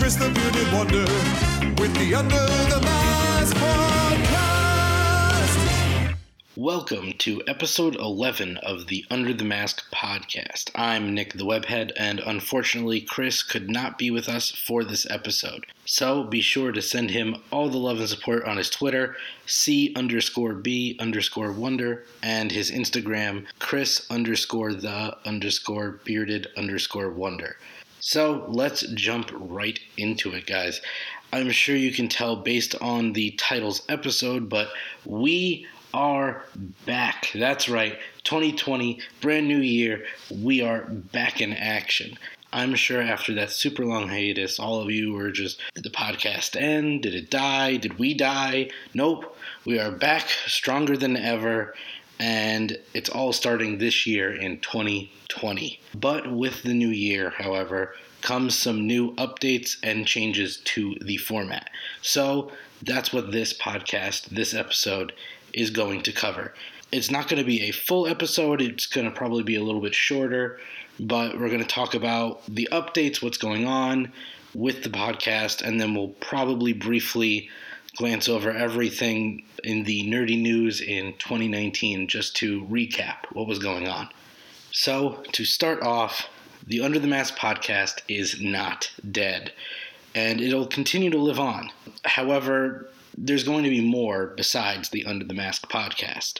Chris the Wonder with the Under the Mask podcast. Welcome to episode 11 of the Under the Mask podcast. I'm Nick the Webhead, and unfortunately, Chris could not be with us for this episode. So be sure to send him all the love and support on his Twitter, C underscore B underscore wonder, and his Instagram, Chris underscore the underscore bearded underscore wonder. So let's jump right into it, guys. I'm sure you can tell based on the title's episode, but we are back. That's right. 2020, brand new year. We are back in action. I'm sure after that super long hiatus, all of you were just, did the podcast end? Did it die? Did we die? Nope. We are back stronger than ever, and it's all starting this year in 2020. But with the new year, however, comes some new updates and changes to the format. So that's what this podcast, this episode, is going to cover. It's not going to be a full episode, it's going to probably be a little bit shorter, but we're going to talk about the updates, what's going on with the podcast, and then we'll probably briefly glance over everything in the nerdy news in 2019 just to recap what was going on. So, to start off, the Under the Mask podcast is not dead, and it'll continue to live on. However, there's going to be more besides the Under the Mask podcast.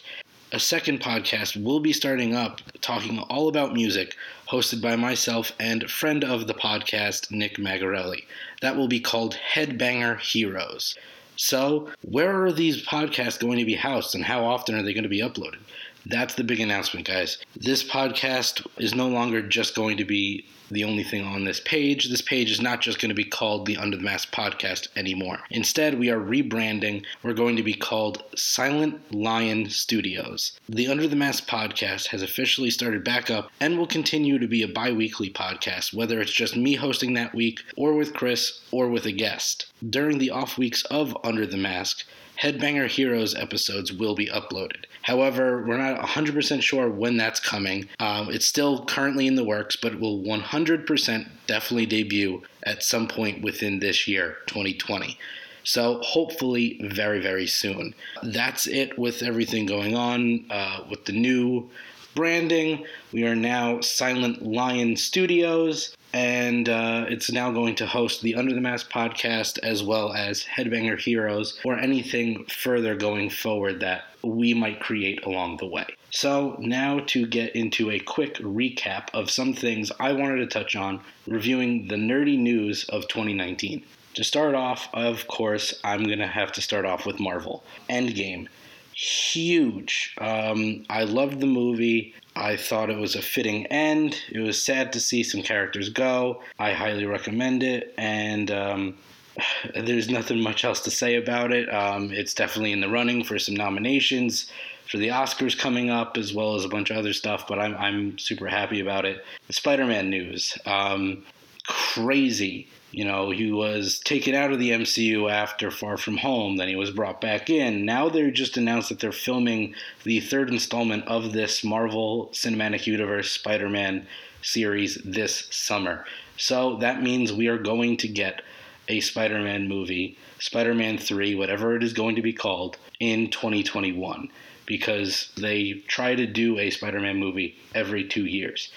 A second podcast will be starting up talking all about music, hosted by myself and friend of the podcast, Nick Magarelli. That will be called Headbanger Heroes. So, where are these podcasts going to be housed and how often are they going to be uploaded? That's the big announcement, guys. This podcast is no longer just going to be the only thing on this page. This page is not just going to be called the Under the Mask podcast anymore. Instead, we are rebranding. We're going to be called Silent Lion Studios. The Under the Mask podcast has officially started back up and will continue to be a bi weekly podcast, whether it's just me hosting that week, or with Chris, or with a guest. During the off weeks of Under the Mask, Headbanger Heroes episodes will be uploaded. However, we're not 100% sure when that's coming. Um, it's still currently in the works, but it will 100% definitely debut at some point within this year, 2020. So hopefully, very, very soon. That's it with everything going on uh, with the new branding. We are now Silent Lion Studios, and uh, it's now going to host the Under the Mask podcast as well as Headbanger Heroes or anything further going forward that we might create along the way. So, now to get into a quick recap of some things I wanted to touch on, reviewing the nerdy news of 2019. To start off, of course, I'm going to have to start off with Marvel. Endgame huge. Um, I loved the movie. I thought it was a fitting end. It was sad to see some characters go. I highly recommend it, and um, there's nothing much else to say about it. Um, it's definitely in the running for some nominations for the Oscars coming up, as well as a bunch of other stuff. But I'm I'm super happy about it. Spider-Man news, um, crazy. You know, he was taken out of the MCU after Far From Home, then he was brought back in. Now they're just announced that they're filming the third installment of this Marvel Cinematic Universe Spider Man series this summer. So that means we are going to get a Spider Man movie, Spider Man 3, whatever it is going to be called, in 2021 because they try to do a Spider Man movie every two years.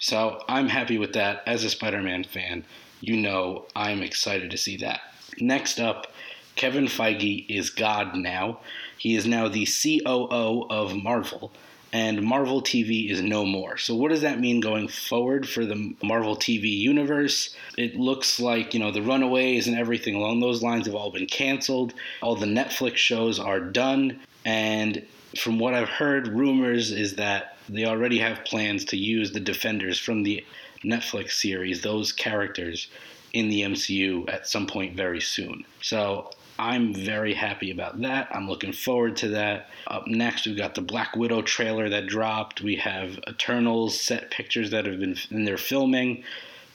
So I'm happy with that as a Spider Man fan you know I'm excited to see that. Next up, Kevin Feige is God now. He is now the COO of Marvel, and Marvel TV is no more. So, what does that mean going forward for the Marvel TV universe? It looks like, you know, the Runaways and everything along those lines have all been canceled. All the Netflix shows are done, and from what I've heard, rumors is that they already have plans to use the Defenders from the Netflix series, those characters in the MCU at some point very soon. So I'm very happy about that. I'm looking forward to that. Up next, we've got the Black Widow trailer that dropped. We have Eternals set pictures that have been in their filming.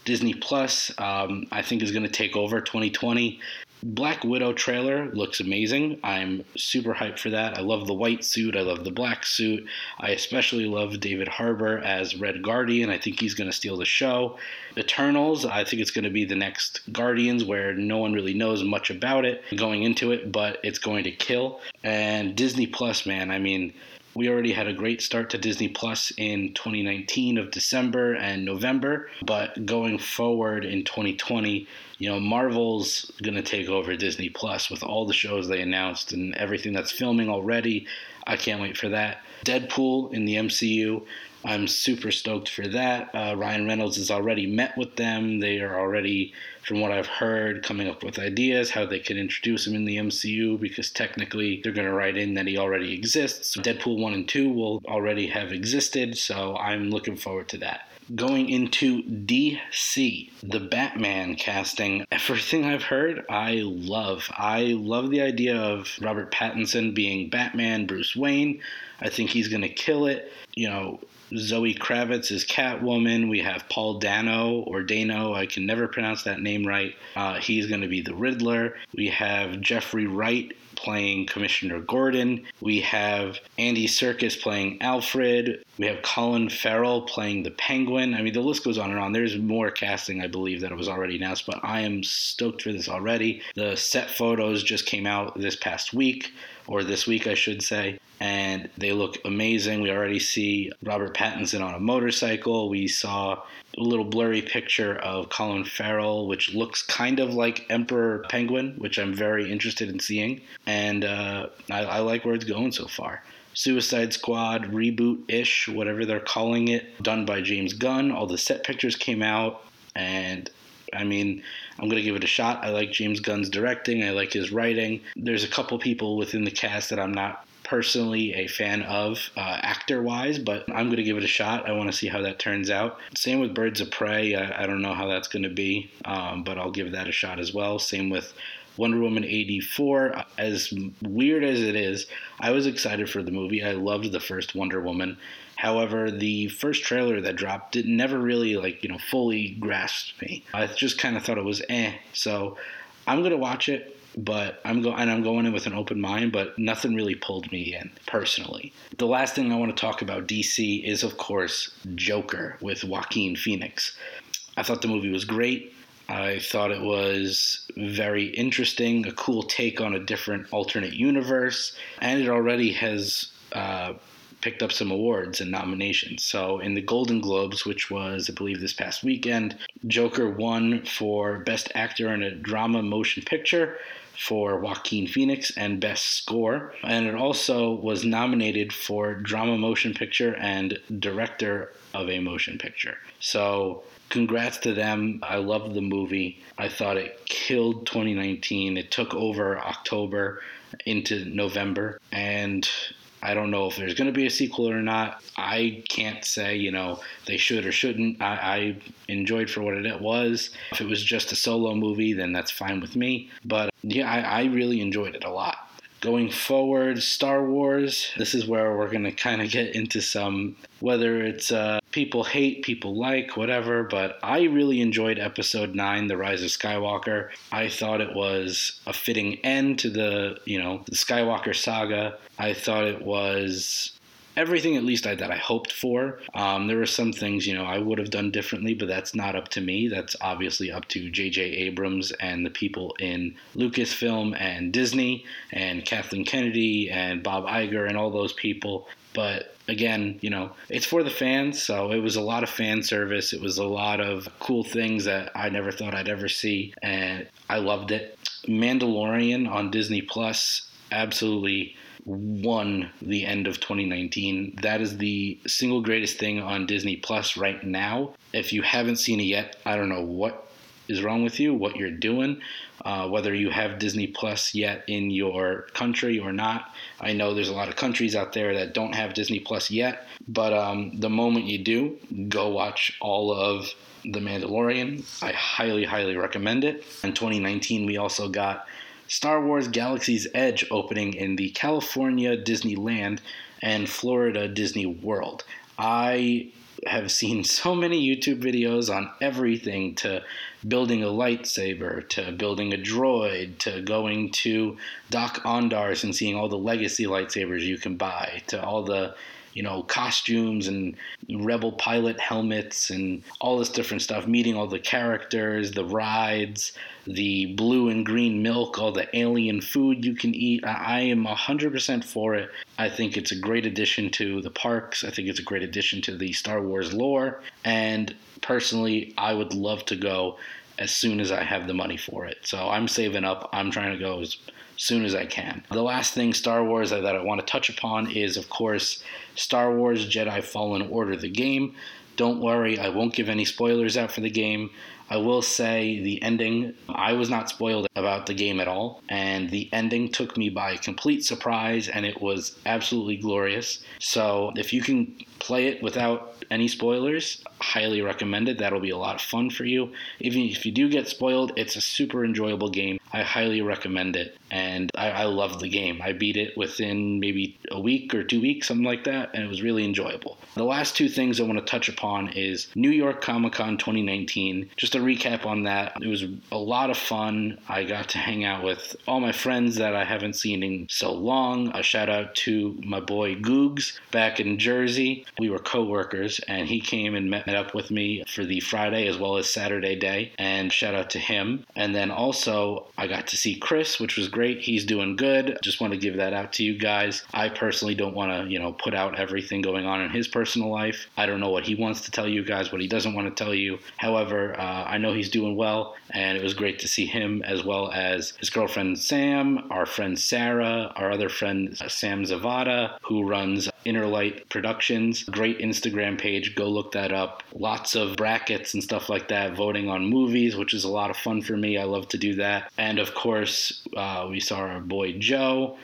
Disney Plus, um, I think, is going to take over 2020. Black Widow trailer looks amazing. I'm super hyped for that. I love the white suit. I love the black suit. I especially love David Harbour as Red Guardian. I think he's going to steal the show. Eternals, I think it's going to be the next Guardians where no one really knows much about it going into it, but it's going to kill. And Disney Plus, man, I mean, we already had a great start to Disney Plus in 2019 of December and November, but going forward in 2020, you know, Marvel's going to take over Disney Plus with all the shows they announced and everything that's filming already. I can't wait for that. Deadpool in the MCU. I'm super stoked for that. Uh, Ryan Reynolds has already met with them. They are already, from what I've heard, coming up with ideas how they can introduce him in the MCU because technically they're going to write in that he already exists. Deadpool 1 and 2 will already have existed, so I'm looking forward to that. Going into DC, the Batman casting, everything I've heard, I love. I love the idea of Robert Pattinson being Batman, Bruce Wayne. I think he's going to kill it. You know, Zoe Kravitz is Catwoman. We have Paul Dano or Dano. I can never pronounce that name right. Uh, he's going to be the Riddler. We have Jeffrey Wright playing Commissioner Gordon. We have Andy Serkis playing Alfred. We have Colin Farrell playing the Penguin. I mean, the list goes on and on. There's more casting, I believe, that was already announced, but I am stoked for this already. The set photos just came out this past week, or this week, I should say and they look amazing. We already see Robert Pattinson on a motorcycle. We saw a little blurry picture of Colin Farrell, which looks kind of like Emperor Penguin, which I'm very interested in seeing. And uh, I, I like where it's going so far. Suicide Squad reboot ish, whatever they're calling it, done by James Gunn. All the set pictures came out, and I mean, I'm going to give it a shot. I like James Gunn's directing, I like his writing. There's a couple people within the cast that I'm not personally a fan of uh, actor wise, but I'm going to give it a shot. I want to see how that turns out. Same with Birds of Prey. I, I don't know how that's going to be, um, but I'll give that a shot as well. Same with Wonder Woman 84. As weird as it is, I was excited for the movie. I loved the first Wonder Woman. However, the first trailer that dropped it never really like, you know, fully grasped me. I just kind of thought it was eh. So I'm going to watch it but I'm going and I'm going in with an open mind, but nothing really pulled me in personally. The last thing I want to talk about DC is of course Joker with Joaquin Phoenix. I thought the movie was great. I thought it was very interesting, a cool take on a different alternate universe, and it already has uh, picked up some awards and nominations. So in the Golden Globes, which was, I believe, this past weekend, Joker won for Best Actor in a Drama Motion Picture for Joaquin Phoenix and Best Score. And it also was nominated for Drama Motion Picture and Director of a Motion Picture. So congrats to them. I loved the movie. I thought it killed 2019. It took over October into November. And I don't know if there's going to be a sequel or not. I can't say, you know, they should or shouldn't. I, I, enjoyed for what it was. If it was just a solo movie, then that's fine with me. But yeah, I, I really enjoyed it a lot. Going forward, Star Wars, this is where we're going to kind of get into some, whether it's uh, people hate, people like, whatever, but I really enjoyed episode 9, The Rise of Skywalker. I thought it was a fitting end to the, you know, the Skywalker saga. I thought it was everything at least I, that I hoped for. Um, there were some things, you know, I would have done differently, but that's not up to me. That's obviously up to J.J. Abrams and the people in Lucasfilm and Disney and Kathleen Kennedy and Bob Iger and all those people. But again, you know, it's for the fans, so it was a lot of fan service. It was a lot of cool things that I never thought I'd ever see, and I loved it. Mandalorian on Disney Plus absolutely won the end of 2019. That is the single greatest thing on Disney Plus right now. If you haven't seen it yet, I don't know what is wrong with you, what you're doing, uh, whether you have Disney Plus yet in your country or not. I know there's a lot of countries out there that don't have Disney Plus yet, but um, the moment you do, go watch all of The Mandalorian. I highly, highly recommend it. In 2019, we also got Star Wars Galaxy's Edge opening in the California Disneyland and Florida Disney World. I have seen so many YouTube videos on everything to building a lightsaber to building a droid to going to Dok-Ondar's and seeing all the legacy lightsabers you can buy to all the you know, costumes and rebel pilot helmets and all this different stuff, meeting all the characters, the rides, the blue and green milk, all the alien food you can eat. I am 100% for it. I think it's a great addition to the parks. I think it's a great addition to the Star Wars lore. And personally, I would love to go as soon as I have the money for it. So I'm saving up. I'm trying to go as soon as I can. The last thing Star Wars that I want to touch upon is, of course, Star Wars Jedi Fallen Order, the game. Don't worry, I won't give any spoilers out for the game. I will say the ending, I was not spoiled about the game at all, and the ending took me by complete surprise, and it was absolutely glorious. So if you can play it without any spoilers, highly recommend it. That'll be a lot of fun for you. Even if you do get spoiled, it's a super enjoyable game. I highly recommend it. And I, I love the game. I beat it within maybe a week or two weeks, something like that, and it was really enjoyable. The last two things I want to touch upon is New York Comic Con 2019. Just a recap on that. It was a lot of fun. I got to hang out with all my friends that I haven't seen in so long. A shout out to my boy Googs back in Jersey. We were co workers, and he came and met up with me for the Friday as well as Saturday day. And shout out to him. And then also, I got to see Chris, which was great. He's doing good. Just want to give that out to you guys. I personally don't want to, you know, put out everything going on in his personal life. I don't know what he wants to tell you guys, what he doesn't want to tell you. However, uh, I know he's doing well, and it was great to see him as well as his girlfriend Sam, our friend Sarah, our other friend Sam Zavada, who runs Innerlight Productions. Great Instagram page. Go look that up. Lots of brackets and stuff like that, voting on movies, which is a lot of fun for me. I love to do that. And of course, uh, we saw our boy Joe.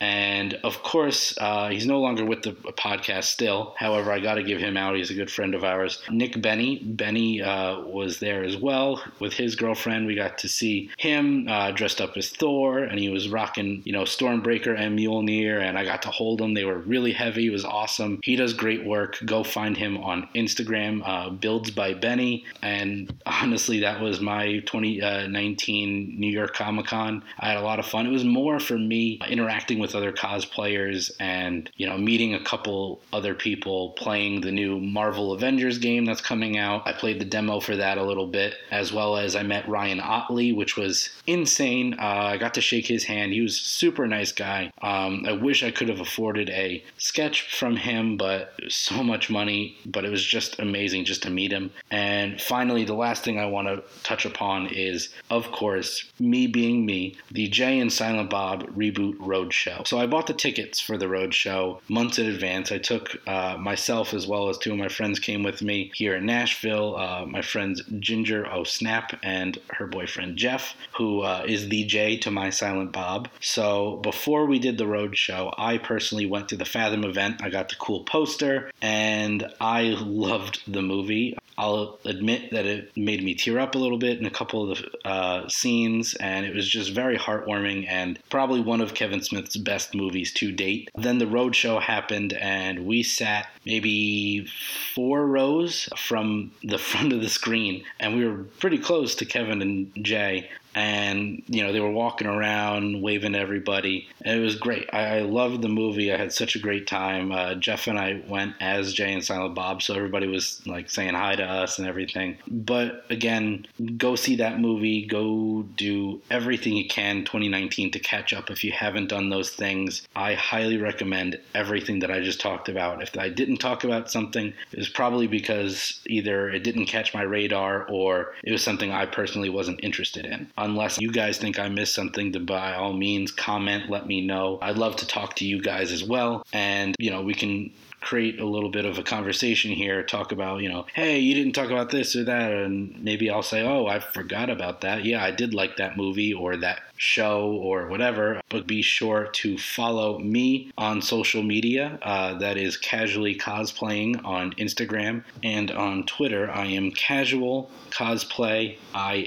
And of course, uh, he's no longer with the podcast still. However, I got to give him out. He's a good friend of ours. Nick Benny. Benny uh, was there as well with his girlfriend. We got to see him uh, dressed up as Thor, and he was rocking, you know, Stormbreaker and Mjolnir. And I got to hold them. They were really heavy. It was awesome. He does great work. Go find him on Instagram, uh, Builds by Benny. And honestly, that was my 2019 New York Comic Con. I had a lot of fun. It was more for me interacting with with other cosplayers and you know meeting a couple other people playing the new Marvel Avengers game that's coming out. I played the demo for that a little bit, as well as I met Ryan Ottley, which was insane. Uh, I got to shake his hand. He was super nice guy. Um, I wish I could have afforded a sketch from him, but so much money. But it was just amazing just to meet him. And finally, the last thing I want to touch upon is, of course, me being me, the Jay and Silent Bob reboot roadshow show. So I bought the tickets for the road show months in advance. I took uh, myself as well as two of my friends came with me here in Nashville. Uh, my friends Ginger O'Snap and her boyfriend Jeff, who uh, is the J to my Silent Bob. So before we did the road show, I personally went to the Fathom event. I got the cool poster and I loved the movie. I'll admit that it made me tear up a little bit in a couple of the uh, scenes, and it was just very heartwarming and probably one of Kevin Smith's best movies to date. Then the road show happened, and we sat maybe four rows from the front of the screen, and we were pretty close to Kevin and Jay and you know they were walking around waving to everybody. And it was great. I, I loved the movie. I had such a great time. Uh, jeff and i went as jay and silent bob so everybody was like saying hi to us and everything. But again go see that movie. Go do everything you can 2019 to catch up if you haven't done those things. I highly recommend everything that i just talked about. If i didn't talk about something it was probably because either it didn't catch my radar or it was something i personally wasn't interested in unless you guys think I missed something, to by all means comment, let me know. I'd love to talk to you guys as well. And, you know, we can create a little bit of a conversation here, talk about, you know, hey, you didn't talk about this or that. And maybe I'll say, oh, I forgot about that. Yeah, I did like that movie or that show or whatever. But be sure to follow me on social media. Uh, that is casually cosplaying on Instagram and on Twitter. I am casual cosplay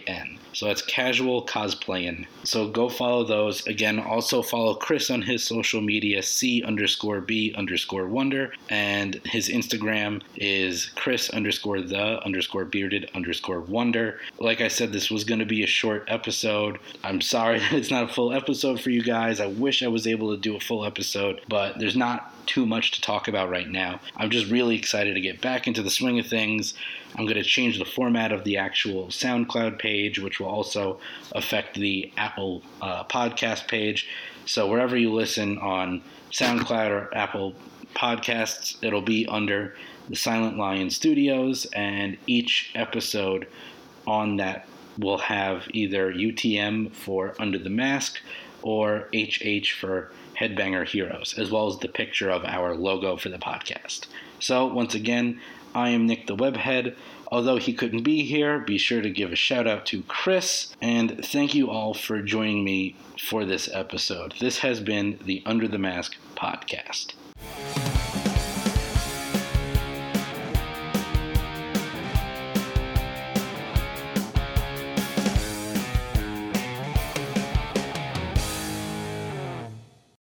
in. So that's casual cosplaying. So go follow those. Again, also follow Chris on his social media, C underscore B underscore wonder. And his Instagram is Chris underscore the underscore bearded underscore wonder. Like I said, this was going to be a short episode. I'm sorry that it's not a full episode for you guys. I wish I was able to do a full episode, but there's not too much to talk about right now. I'm just really excited to get back into the swing of things. I'm going to change the format of the actual SoundCloud page, which will also affect the Apple uh, podcast page. So wherever you listen on SoundCloud or Apple Podcasts, it'll be under the Silent Lion Studios, and each episode on that will have either UTM for Under the Mask or HH for Headbanger Heroes, as well as the picture of our logo for the podcast. So, once again, I am Nick the Webhead. Although he couldn't be here, be sure to give a shout out to Chris, and thank you all for joining me for this episode. This has been the Under the Mask podcast. Thank you.